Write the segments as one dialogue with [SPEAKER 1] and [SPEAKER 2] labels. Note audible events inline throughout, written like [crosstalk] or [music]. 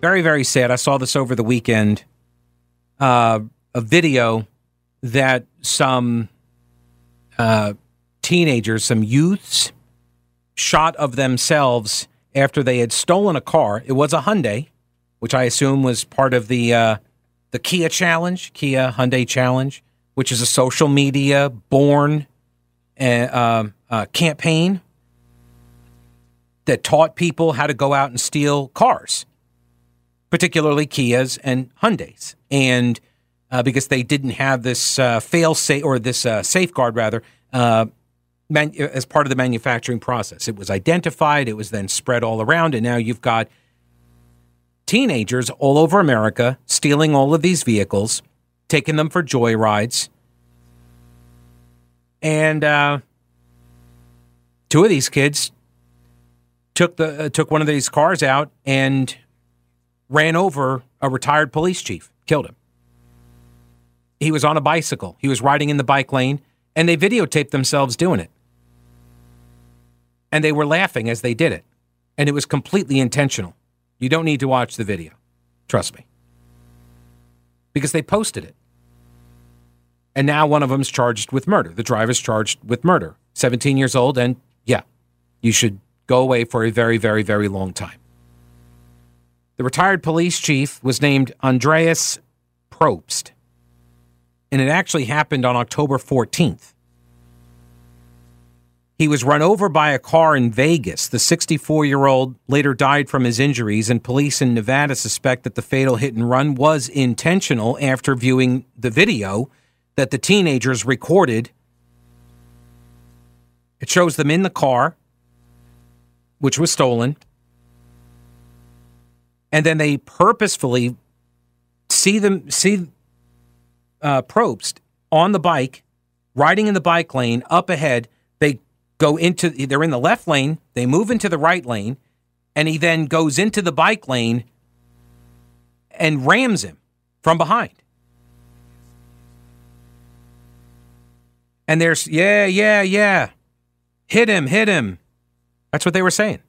[SPEAKER 1] Very, very sad. I saw this over the weekend. Uh, a video that some uh, teenagers, some youths, shot of themselves after they had stolen a car. It was a Hyundai, which I assume was part of the uh, the Kia Challenge, Kia Hyundai Challenge, which is a social media born uh, uh, campaign that taught people how to go out and steal cars particularly Kias and Hyundais, and uh, because they didn't have this uh, fail safe or this uh, safeguard rather uh, man- as part of the manufacturing process. It was identified, it was then spread all around, and now you've got teenagers all over America stealing all of these vehicles, taking them for joyrides, and uh, two of these kids took the uh, took one of these cars out and ran over a retired police chief, killed him. He was on a bicycle. He was riding in the bike lane, and they videotaped themselves doing it. And they were laughing as they did it. And it was completely intentional. You don't need to watch the video. Trust me. Because they posted it. And now one of them's charged with murder. The driver's charged with murder. 17 years old, and yeah, you should go away for a very, very, very long time. The retired police chief was named Andreas Probst, and it actually happened on October 14th. He was run over by a car in Vegas. The 64 year old later died from his injuries, and police in Nevada suspect that the fatal hit and run was intentional after viewing the video that the teenagers recorded. It shows them in the car, which was stolen and then they purposefully see them see uh, Probst on the bike, riding in the bike lane up ahead. They go into they're in the left lane. They move into the right lane, and he then goes into the bike lane and rams him from behind. And there's yeah, yeah, yeah, hit him, hit him. That's what they were saying.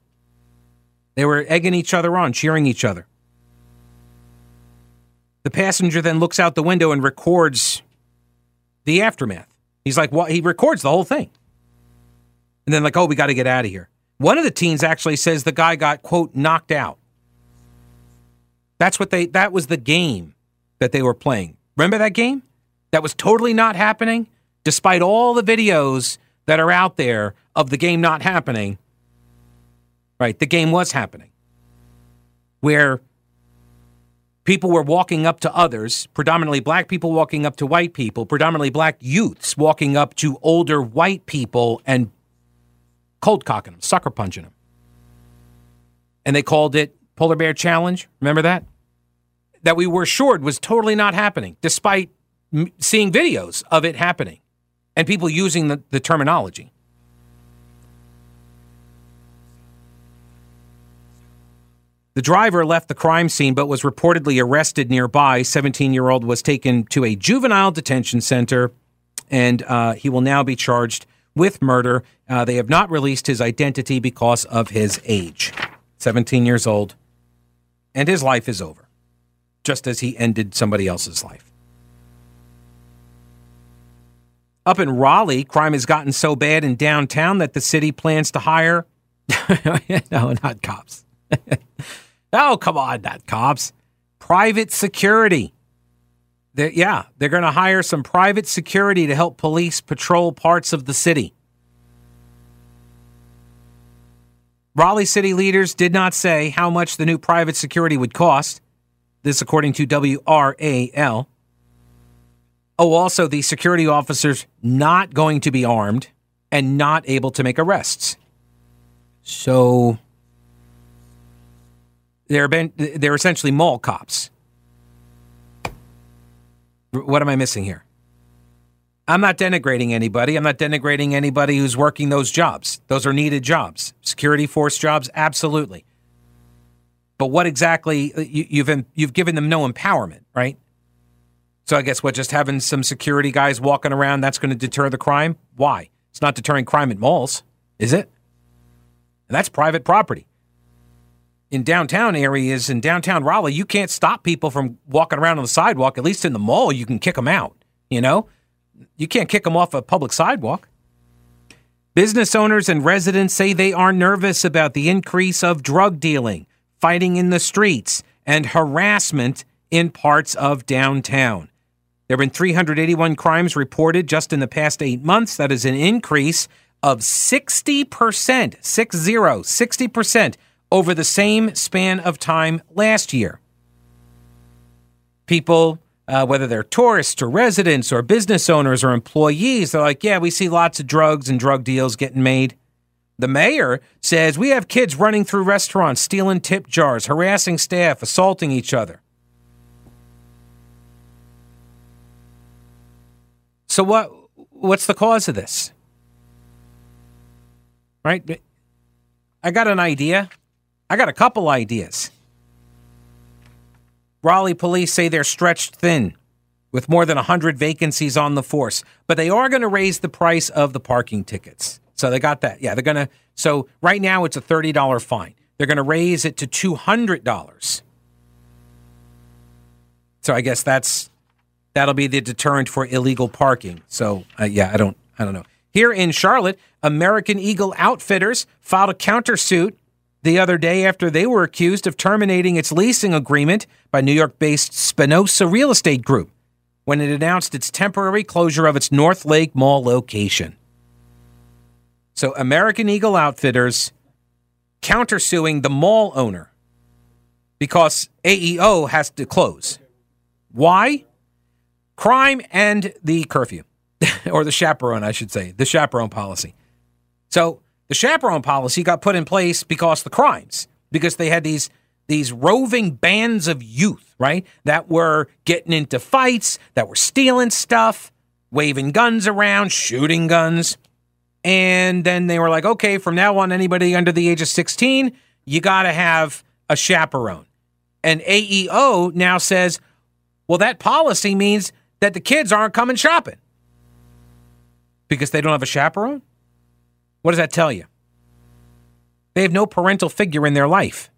[SPEAKER 1] They were egging each other on, cheering each other. The passenger then looks out the window and records the aftermath. He's like, well, he records the whole thing. And then, like, oh, we got to get out of here. One of the teens actually says the guy got, quote, knocked out. That's what they, that was the game that they were playing. Remember that game? That was totally not happening, despite all the videos that are out there of the game not happening right? The game was happening where people were walking up to others, predominantly black people walking up to white people, predominantly black youths walking up to older white people and cold cocking them, sucker punching them. And they called it Polar Bear Challenge. Remember that? That we were assured was totally not happening, despite m- seeing videos of it happening and people using the, the terminology. The driver left the crime scene but was reportedly arrested nearby. 17 year old was taken to a juvenile detention center and uh, he will now be charged with murder. Uh, they have not released his identity because of his age. 17 years old, and his life is over, just as he ended somebody else's life. Up in Raleigh, crime has gotten so bad in downtown that the city plans to hire [laughs] no, not cops. [laughs] oh, come on, not cops. Private security. They're, yeah, they're going to hire some private security to help police patrol parts of the city. Raleigh city leaders did not say how much the new private security would cost. This, according to WRAL. Oh, also, the security officers not going to be armed and not able to make arrests. So they're been, they're essentially mall cops. What am I missing here? I'm not denigrating anybody. I'm not denigrating anybody who's working those jobs. Those are needed jobs. Security force jobs, absolutely. But what exactly uh, you, have you've given them no empowerment, right? So I guess what just having some security guys walking around that's going to deter the crime? Why? It's not deterring crime at malls, is it? And that's private property. In downtown areas, in downtown Raleigh, you can't stop people from walking around on the sidewalk. At least in the mall, you can kick them out. You know, you can't kick them off a public sidewalk. Business owners and residents say they are nervous about the increase of drug dealing, fighting in the streets, and harassment in parts of downtown. There have been 381 crimes reported just in the past eight months. That is an increase of 60%, six zero, 60% over the same span of time last year. People, uh, whether they're tourists or residents or business owners or employees, they're like, yeah, we see lots of drugs and drug deals getting made. The mayor says we have kids running through restaurants, stealing tip jars, harassing staff, assaulting each other. So what what's the cause of this? Right? I got an idea. I got a couple ideas. Raleigh police say they're stretched thin with more than 100 vacancies on the force, but they are going to raise the price of the parking tickets. So they got that. Yeah, they're going to. So right now it's a $30 fine. They're going to raise it to $200. So I guess that's that'll be the deterrent for illegal parking. So uh, yeah, I don't I don't know. Here in Charlotte, American Eagle Outfitters filed a countersuit the other day after they were accused of terminating its leasing agreement by New York-based Spinoso Real Estate Group when it announced its temporary closure of its North Lake Mall location. So American Eagle Outfitters countersuing the mall owner because AEO has to close. Why? crime and the curfew, [laughs] or the chaperone, I should say, the chaperone policy. So the chaperone policy got put in place because the crimes, because they had these these roving bands of youth, right, that were getting into fights, that were stealing stuff, waving guns around, shooting guns. And then they were like, okay, from now on, anybody under the age of 16, you got to have a chaperone. And AEO now says, well, that policy means that the kids aren't coming shopping because they don't have a chaperone? What does that tell you? They have no parental figure in their life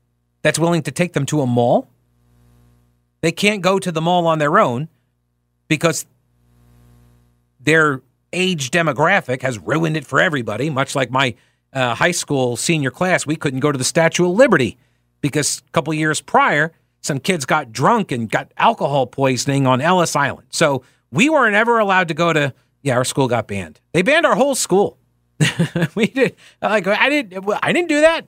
[SPEAKER 1] that's willing to take them to a mall. They can't go to the mall on their own because their age demographic has ruined it for everybody, much like my uh, high school senior class. We couldn't go to the Statue of Liberty because a couple years prior, some kids got drunk and got alcohol poisoning on Ellis Island. So we weren't ever allowed to go to. Yeah, our school got banned. They banned our whole school. [laughs] we did like I didn't. I didn't do that.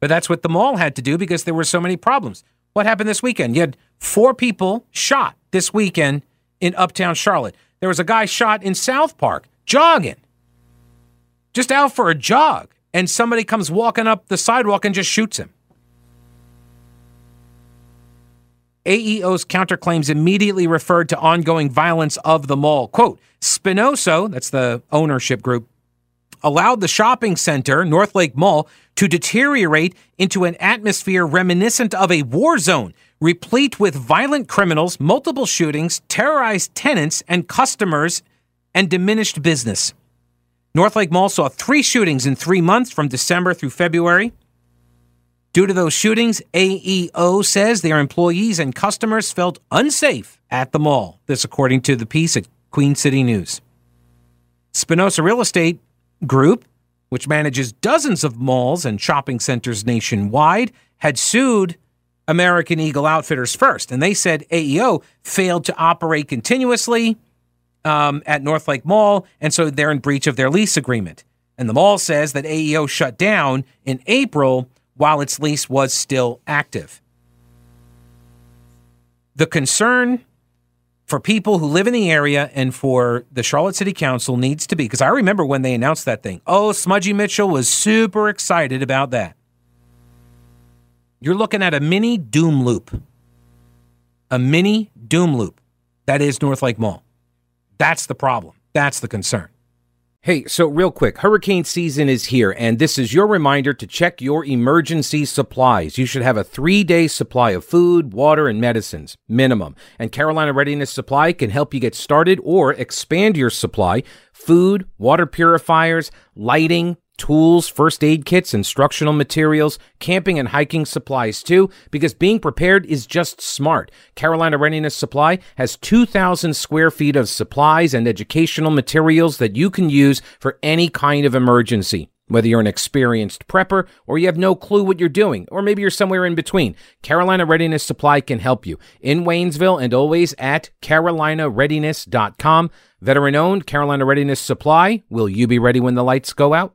[SPEAKER 1] But that's what the mall had to do because there were so many problems. What happened this weekend? You had four people shot this weekend in Uptown Charlotte. There was a guy shot in South Park jogging, just out for a jog, and somebody comes walking up the sidewalk and just shoots him. AEO's counterclaims immediately referred to ongoing violence of the mall. Quote, Spinoso, that's the ownership group, allowed the shopping center, North Lake Mall, to deteriorate into an atmosphere reminiscent of a war zone, replete with violent criminals, multiple shootings, terrorized tenants and customers, and diminished business. North Lake Mall saw three shootings in three months from December through February. Due to those shootings, AEO says their employees and customers felt unsafe at the mall. This, according to the piece at Queen City News. Spinoso Real Estate Group, which manages dozens of malls and shopping centers nationwide, had sued American Eagle Outfitters first. And they said AEO failed to operate continuously um, at North Lake Mall, and so they're in breach of their lease agreement. And the mall says that AEO shut down in April while its lease was still active. The concern for people who live in the area and for the Charlotte City Council needs to be because I remember when they announced that thing. Oh, Smuggie Mitchell was super excited about that. you're looking at a mini doom loop. A mini doom loop. That is North Lake Mall. That's the problem. That's the concern.
[SPEAKER 2] Hey, so real quick, hurricane season is here, and this is your reminder to check your emergency supplies. You should have a three day supply of food, water, and medicines, minimum. And Carolina Readiness Supply can help you get started or expand your supply. Food, water purifiers, lighting, tools, first aid kits, instructional materials, camping and hiking supplies too, because being prepared is just smart. Carolina Readiness Supply has 2,000 square feet of supplies and educational materials that you can use for any kind of emergency. Whether you're an experienced prepper or you have no clue what you're doing, or maybe you're somewhere in between, Carolina Readiness Supply can help you in Waynesville and always at carolinareadiness.com. Veteran owned Carolina Readiness Supply. Will you be ready when the lights go out?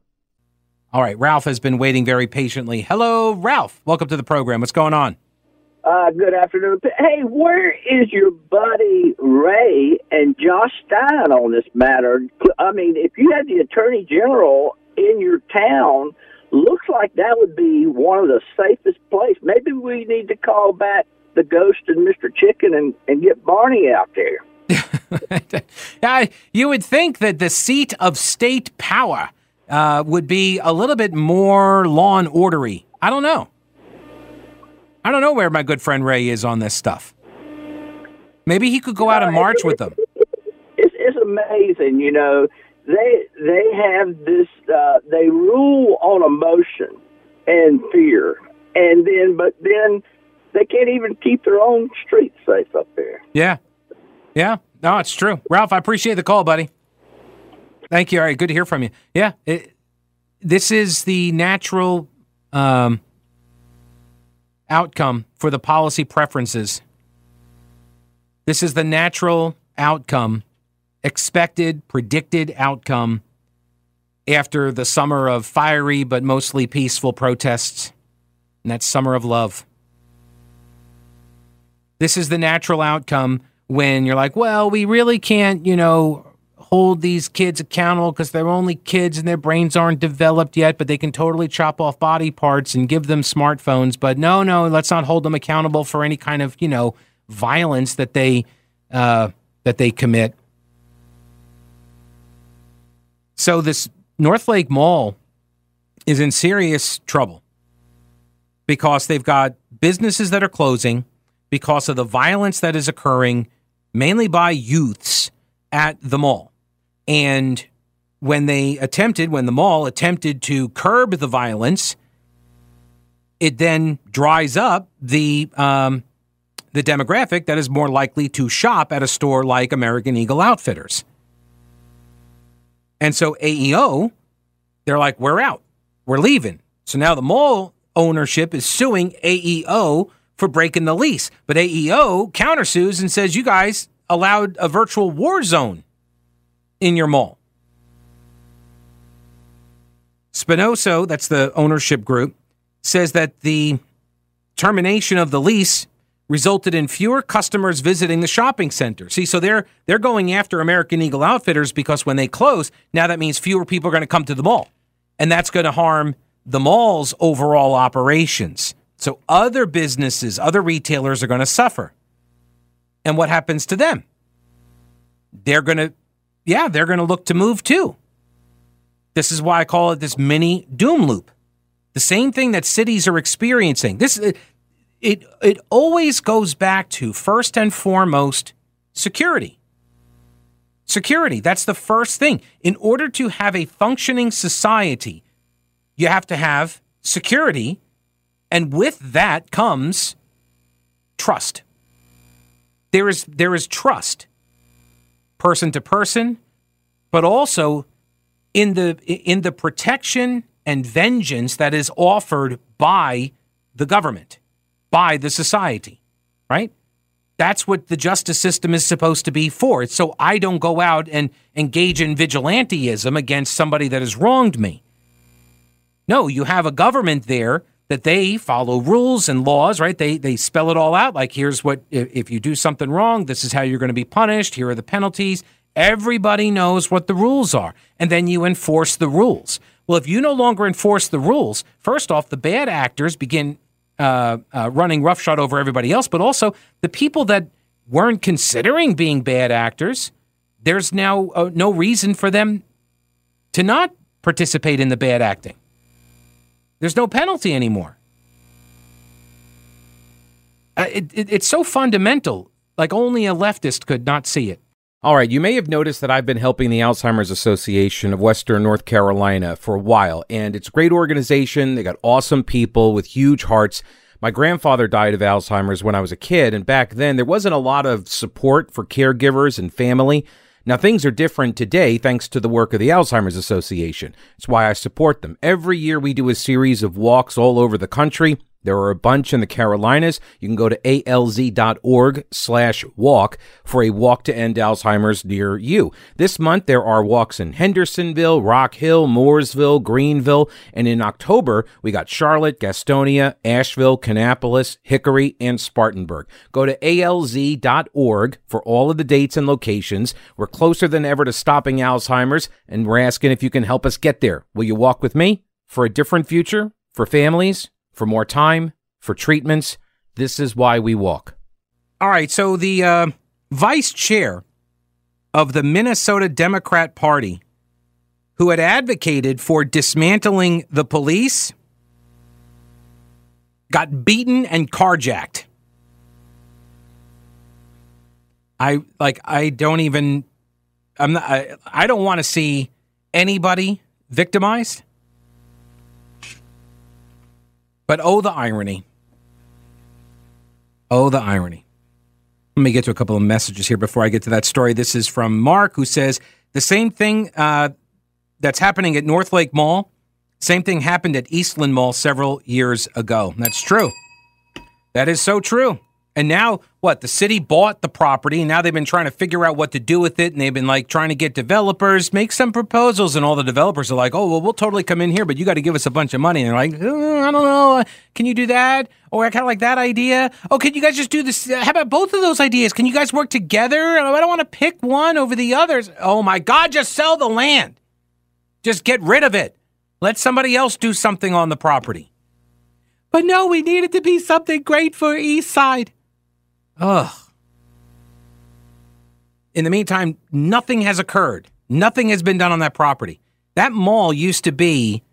[SPEAKER 1] All right, Ralph has been waiting very patiently. Hello, Ralph. Welcome to the program. What's going on?
[SPEAKER 3] Uh, good afternoon. Hey, where is your buddy Ray and Josh Stein on this matter? I mean, if you had the Attorney General in your town, looks like that would be one of the safest places. Maybe we need to call back the ghost and Mr. Chicken and, and get Barney out there. [laughs]
[SPEAKER 1] you would think that the seat of state power uh, would be a little bit more law and ordery. I don't know. I don't know where my good friend Ray is on this stuff. Maybe he could go out and march with them.
[SPEAKER 3] It's, it's amazing, you know. They they have this. Uh, they rule on emotion and fear, and then but then they can't even keep their own streets safe up there.
[SPEAKER 1] Yeah, yeah. No, it's true. Ralph, I appreciate the call, buddy. Thank you. All right, good to hear from you. Yeah, it, this is the natural um, outcome for the policy preferences. This is the natural outcome, expected, predicted outcome after the summer of fiery but mostly peaceful protests, and that summer of love. This is the natural outcome when you're like, well, we really can't, you know, hold these kids accountable because they're only kids and their brains aren't developed yet, but they can totally chop off body parts and give them smartphones. But no, no, let's not hold them accountable for any kind of you know violence that they uh, that they commit. So this Northlake Mall is in serious trouble because they've got businesses that are closing because of the violence that is occurring mainly by youths at the mall. And when they attempted, when the mall attempted to curb the violence, it then dries up the um, the demographic that is more likely to shop at a store like American Eagle Outfitters. And so AEO, they're like, we're out, we're leaving. So now the mall ownership is suing AEO for breaking the lease, but AEO countersues and says you guys allowed a virtual war zone in your mall. Spinoso, that's the ownership group, says that the termination of the lease resulted in fewer customers visiting the shopping center. See, so they're they're going after American Eagle Outfitters because when they close, now that means fewer people are going to come to the mall. And that's going to harm the mall's overall operations. So other businesses, other retailers are going to suffer. And what happens to them? They're going to yeah, they're going to look to move too. This is why I call it this mini doom loop. The same thing that cities are experiencing. This it it, it always goes back to first and foremost security. Security, that's the first thing. In order to have a functioning society, you have to have security, and with that comes trust. There is there is trust person to person, but also in the in the protection and vengeance that is offered by the government, by the society, right? That's what the justice system is supposed to be for. It's so I don't go out and engage in vigilanteism against somebody that has wronged me. No, you have a government there that they follow rules and laws, right? They they spell it all out. Like here's what if you do something wrong, this is how you're going to be punished. Here are the penalties. Everybody knows what the rules are, and then you enforce the rules. Well, if you no longer enforce the rules, first off, the bad actors begin uh, uh, running roughshod over everybody else, but also the people that weren't considering being bad actors. There's now uh, no reason for them to not participate in the bad acting. There's no penalty anymore. Uh, it, it, it's so fundamental, like only a leftist could not see it.
[SPEAKER 2] All right, you may have noticed that I've been helping the Alzheimer's Association of Western North Carolina for a while, and it's a great organization. They got awesome people with huge hearts. My grandfather died of Alzheimer's when I was a kid, and back then there wasn't a lot of support for caregivers and family. Now, things are different today thanks to the work of the Alzheimer's Association. It's why I support them. Every year we do a series of walks all over the country. There are a bunch in the Carolinas. You can go to alz.org slash walk for a walk to end Alzheimer's near you. This month, there are walks in Hendersonville, Rock Hill, Mooresville, Greenville, and in October, we got Charlotte, Gastonia, Asheville, Kannapolis, Hickory, and Spartanburg. Go to alz.org for all of the dates and locations. We're closer than ever to stopping Alzheimer's, and we're asking if you can help us get there. Will you walk with me for a different future for families? For more time, for treatments. This is why we walk.
[SPEAKER 1] All right. So the uh, vice chair of the Minnesota Democrat Party, who had advocated for dismantling the police, got beaten and carjacked. I like. I don't even. I'm not. I, I don't want to see anybody victimized. But oh, the irony. Oh, the irony. Let me get to a couple of messages here before I get to that story. This is from Mark, who says the same thing uh, that's happening at North Lake Mall, same thing happened at Eastland Mall several years ago. That's true. That is so true. And now, what? The city bought the property. And now they've been trying to figure out what to do with it. And they've been like trying to get developers, make some proposals. And all the developers are like, oh, well, we'll totally come in here, but you got to give us a bunch of money. And they're like, oh, I don't know. Uh, can you do that? Or I kind of like that idea. Oh, can you guys just do this? How about both of those ideas? Can you guys work together? I don't want to pick one over the others. Oh my God, just sell the land. Just get rid of it. Let somebody else do something on the property. But no, we need it to be something great for East Side. Ugh. In the meantime, nothing has occurred. Nothing has been done on that property. That mall used to be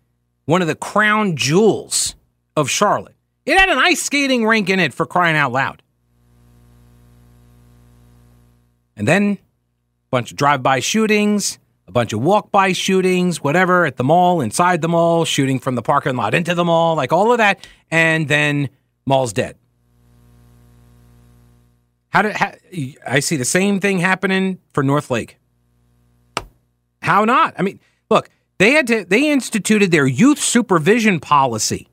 [SPEAKER 1] one of the crown jewels of Charlotte. It had an ice skating rink in it for crying out loud. And then a bunch of drive-by shootings, a bunch of walk-by shootings, whatever, at the mall, inside the mall, shooting from the parking lot into the mall, like all of that, and then mall's dead. How did how, I see the same thing happening for North Lake? How not? I mean, look, they had to they instituted their youth supervision policy.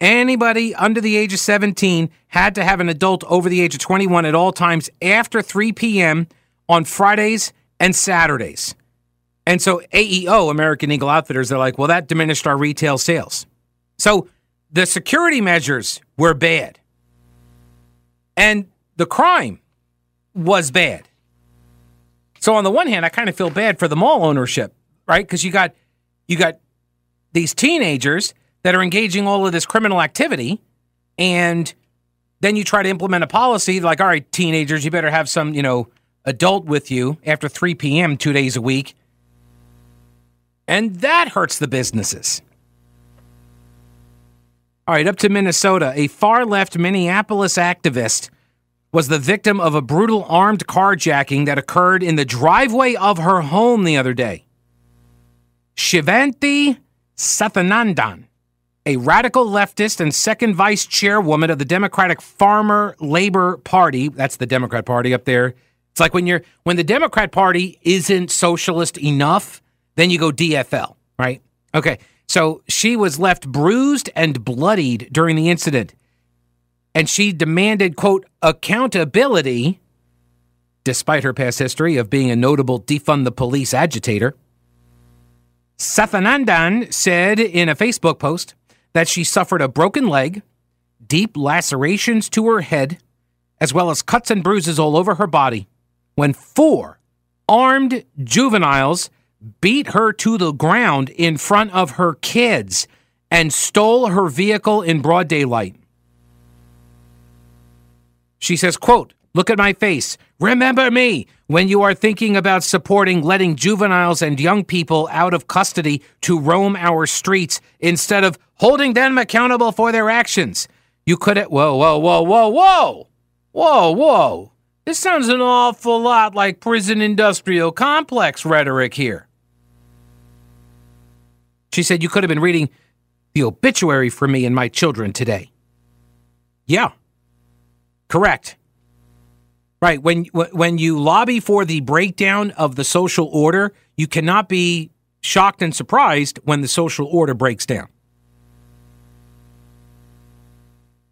[SPEAKER 1] Anybody under the age of 17 had to have an adult over the age of 21 at all times after 3 p.m. on Fridays and Saturdays. And so AEO, American Eagle Outfitters, they're like, well, that diminished our retail sales. So the security measures were bad. And the crime was bad. So on the one hand, I kind of feel bad for the mall ownership, right? Because you got you got these teenagers that are engaging all of this criminal activity, and then you try to implement a policy like, all right, teenagers, you better have some, you know, adult with you after 3 p.m. two days a week. And that hurts the businesses. All right, up to Minnesota. A far left Minneapolis activist was the victim of a brutal armed carjacking that occurred in the driveway of her home the other day. Shivanti Sathanandan, a radical leftist and second vice chairwoman of the Democratic Farmer Labor Party, that's the Democrat Party up there. It's like when you're when the Democrat Party isn't socialist enough, then you go DFL, right? Okay. So she was left bruised and bloodied during the incident and she demanded, quote, accountability, despite her past history of being a notable defund the police agitator. Sathanandan said in a Facebook post that she suffered a broken leg, deep lacerations to her head, as well as cuts and bruises all over her body when four armed juveniles beat her to the ground in front of her kids and stole her vehicle in broad daylight. She says, quote, Look at my face. Remember me when you are thinking about supporting letting juveniles and young people out of custody to roam our streets instead of holding them accountable for their actions. You could have. Whoa, whoa, whoa, whoa, whoa! Whoa, whoa! This sounds an awful lot like prison industrial complex rhetoric here. She said, You could have been reading the obituary for me and my children today. Yeah. Correct. Right. When when you lobby for the breakdown of the social order, you cannot be shocked and surprised when the social order breaks down.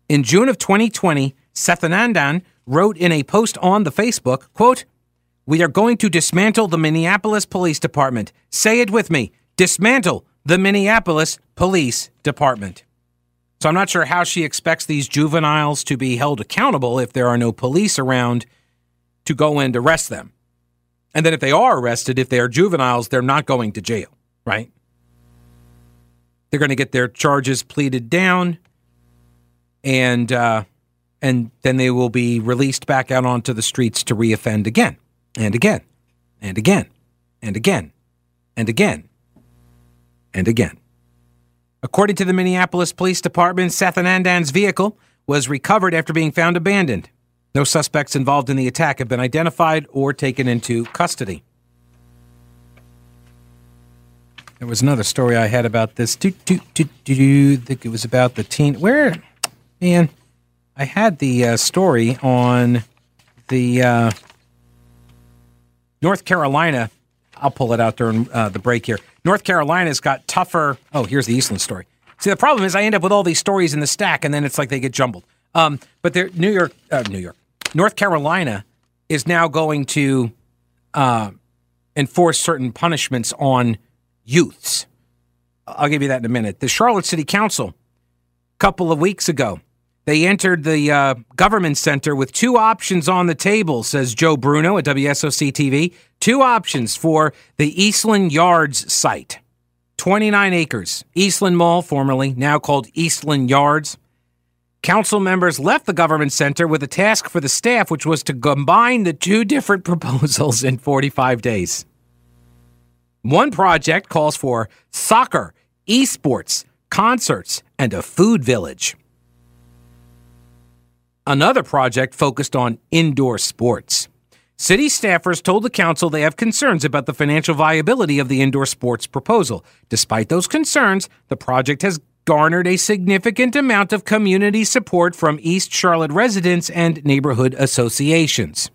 [SPEAKER 1] In June of 2020, Sathanandan wrote in a post on the Facebook, quote, "We are going to dismantle the Minneapolis Police Department. Say it with me. Dismantle the Minneapolis Police Department." So I'm not sure how she expects these juveniles to be held accountable if there are no police around to go and arrest them. And then if they are arrested, if they are juveniles, they're not going to jail, right? They're going to get their charges pleaded down, and uh, and then they will be released back out onto the streets to reoffend again and again and again and again and again and again. According to the Minneapolis Police Department, Seth Sathanandan's vehicle was recovered after being found abandoned. No suspects involved in the attack have been identified or taken into custody. There was another story I had about this. Do, do, do, do, do. I think it was about the teen. Where, man, I had the uh, story on the uh, North Carolina. I'll pull it out during uh, the break here. North Carolina's got tougher. Oh, here's the Eastland story. See, the problem is I end up with all these stories in the stack, and then it's like they get jumbled. Um, but they're New York, uh, New York, North Carolina is now going to uh, enforce certain punishments on youths. I'll give you that in a minute. The Charlotte City Council, a couple of weeks ago, they entered the uh, government center with two options on the table, says Joe Bruno at WSOC TV. Two options for the Eastland Yards site 29 acres. Eastland Mall, formerly now called Eastland Yards. Council members left the government center with a task for the staff, which was to combine the two different [laughs] proposals in 45 days. One project calls for soccer, esports, concerts, and a food village. Another project focused on indoor sports. City staffers told the council they have concerns about the financial viability of the indoor sports proposal. Despite those concerns, the project has garnered a significant amount of community support from East Charlotte residents and neighborhood associations.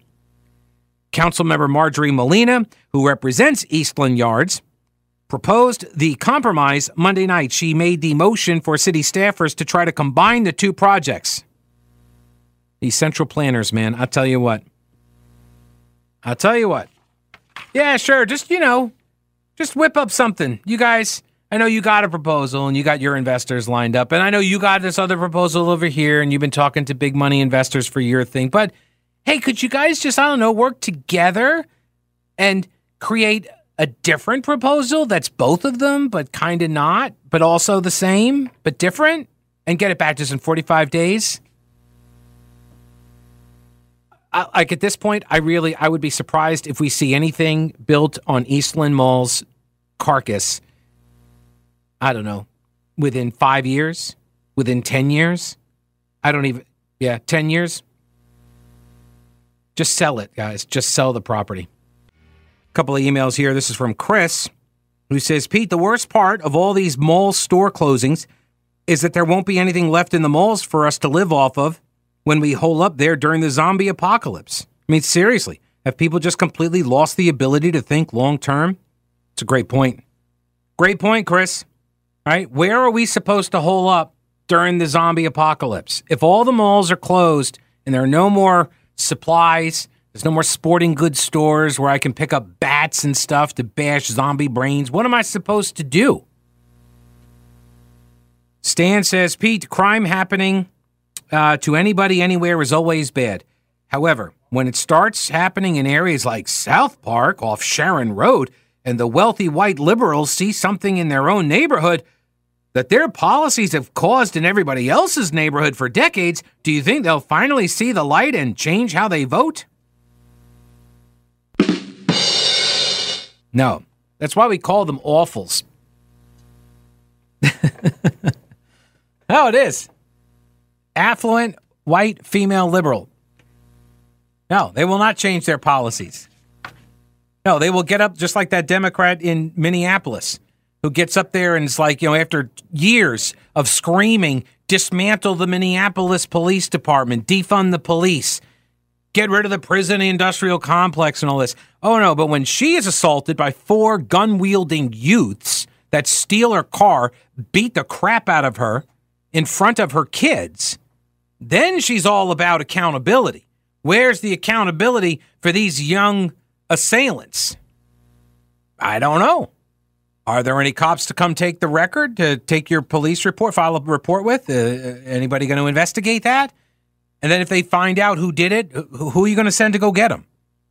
[SPEAKER 1] Councilmember Marjorie Molina, who represents Eastland Yards, proposed the compromise Monday night. She made the motion for city staffers to try to combine the two projects. These central planners, man, I'll tell you what. I'll tell you what. Yeah, sure. Just, you know, just whip up something. You guys, I know you got a proposal and you got your investors lined up, and I know you got this other proposal over here, and you've been talking to big money investors for your thing. But hey, could you guys just, I don't know, work together and create a different proposal that's both of them, but kind of not, but also the same, but different, and get it back us in 45 days? I, like at this point, I really I would be surprised if we see anything built on Eastland Mall's carcass I don't know, within five years, within 10 years. I don't even, yeah, 10 years. Just sell it, guys. Just sell the property. A couple of emails here. This is from Chris, who says, Pete, the worst part of all these mall store closings is that there won't be anything left in the malls for us to live off of when we hole up there during the zombie apocalypse. I mean, seriously, have people just completely lost the ability to think long term? It's a great point. Great point, Chris right? Where are we supposed to hole up during the zombie apocalypse? If all the malls are closed and there are no more supplies, there's no more sporting goods stores where I can pick up bats and stuff to bash zombie brains, what am I supposed to do? Stan says, Pete, crime happening uh, to anybody anywhere is always bad. However, when it starts happening in areas like South Park off Sharon Road, and the wealthy white liberals see something in their own neighborhood, that their policies have caused in everybody else's neighborhood for decades, do you think they'll finally see the light and change how they vote? No. That's why we call them awfuls. [laughs] oh, it is. Affluent, white, female liberal. No, they will not change their policies. No, they will get up just like that Democrat in Minneapolis who gets up there and is like, you know, after years of screaming, dismantle the Minneapolis Police Department, defund the police, get rid of the prison industrial complex and all this. Oh no, but when she is assaulted by four gun wielding youths that steal her car, beat the crap out of her in front of her kids, then she's all about accountability. Where's the accountability for these young assailants? I don't know. Are there any cops to come take the record, to take your police report, file a report with? Uh, anybody going to investigate that? And then if they find out who did it, who are you going to send to go get them?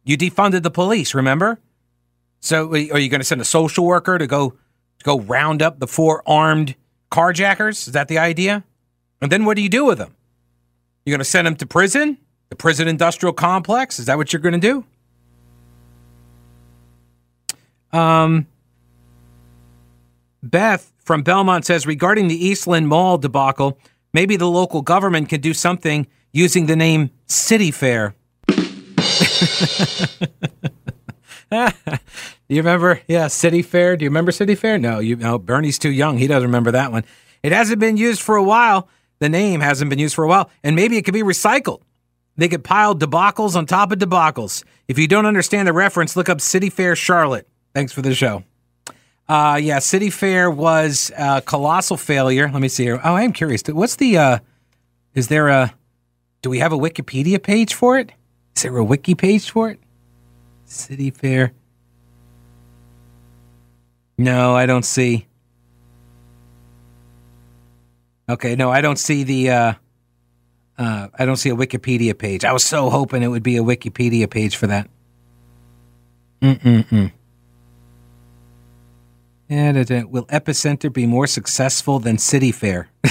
[SPEAKER 1] You defunded the police, remember? So are you going to send a social worker to go to go round up the four armed carjackers? Is that the idea? And then what do you do with them? You're going to send them to prison? The prison industrial complex? Is that what you're going to do? Um, Beth from Belmont says regarding the Eastland Mall debacle, maybe the local government can do something using the name City Fair. Do [laughs] you remember? Yeah, City Fair. Do you remember City Fair? No, you know Bernie's too young. He doesn't remember that one. It hasn't been used for a while. The name hasn't been used for a while, and maybe it could be recycled. They could pile debacles on top of debacles. If you don't understand the reference, look up City Fair Charlotte. Thanks for the show. Uh, yeah, City Fair was a colossal failure. Let me see here. Oh, I am curious. What's the? Uh, is there a? Do we have a Wikipedia page for it? Is there a wiki page for it? City Fair. No, I don't see. Okay, no, I don't see the. Uh, uh, I don't see a Wikipedia page. I was so hoping it would be a Wikipedia page for that. Mm mm mm. And will Epicenter be more successful than City Fair? [laughs]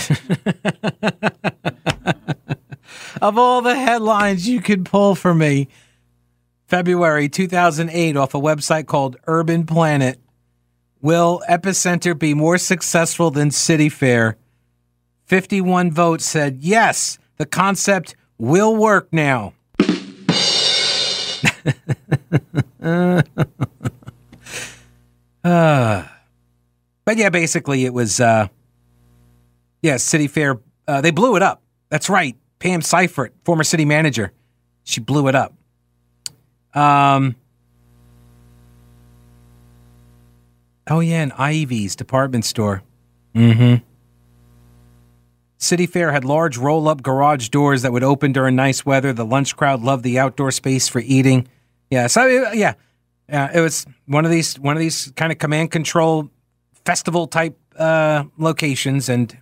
[SPEAKER 1] of all the headlines you could pull for me, February 2008 off a website called Urban Planet. Will Epicenter be more successful than City Fair? 51 votes said yes, the concept will work now. uh. [laughs] But yeah, basically it was, uh, yeah, City Fair. Uh, they blew it up. That's right. Pam Syfert, former city manager, she blew it up. Um. Oh yeah, an Ivey's department store. Mm-hmm. City Fair had large roll-up garage doors that would open during nice weather. The lunch crowd loved the outdoor space for eating. Yeah, so yeah, yeah, it was one of these one of these kind of command control festival type uh, locations and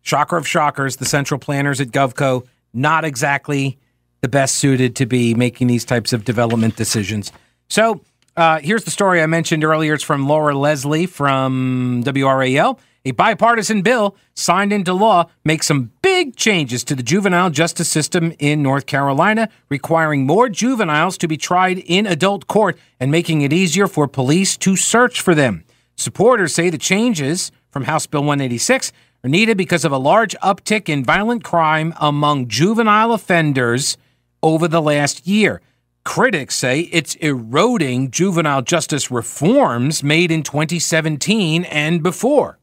[SPEAKER 1] shocker of shockers, the central planners at GovCo, not exactly the best suited to be making these types of development decisions. So uh, here's the story I mentioned earlier. It's from Laura Leslie from WRAL. A bipartisan bill signed into law makes some big changes to the juvenile justice system in North Carolina, requiring more juveniles to be tried in adult court and making it easier for police to search for them. Supporters say the changes from House Bill 186 are needed because of a large uptick in violent crime among juvenile offenders over the last year. Critics say it's eroding juvenile justice reforms made in 2017 and before.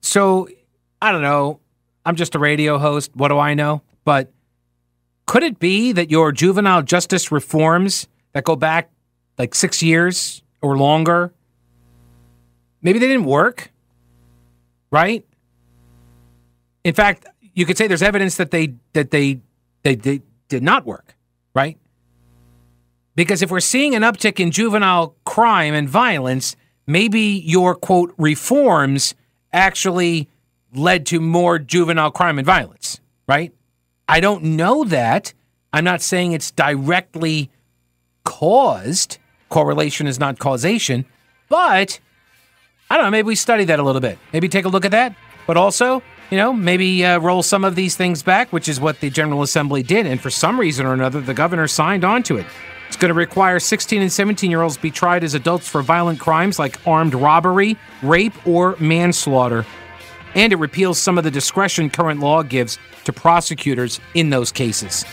[SPEAKER 1] So, I don't know. I'm just a radio host. What do I know? But could it be that your juvenile justice reforms that go back like six years or longer. Maybe they didn't work, right? In fact, you could say there's evidence that they that they they, they did not work, right? Because if we're seeing an uptick in juvenile crime and violence, maybe your quote reforms actually led to more juvenile crime and violence, right? I don't know that. I'm not saying it's directly caused, correlation is not causation, but I don't know. Maybe we study that a little bit. Maybe take a look at that. But also, you know, maybe uh, roll some of these things back, which is what the General Assembly did. And for some reason or another, the governor signed on to it. It's going to require 16 and 17 year olds be tried as adults for violent crimes like armed robbery, rape, or manslaughter. And it repeals some of the discretion current law gives to prosecutors in those cases.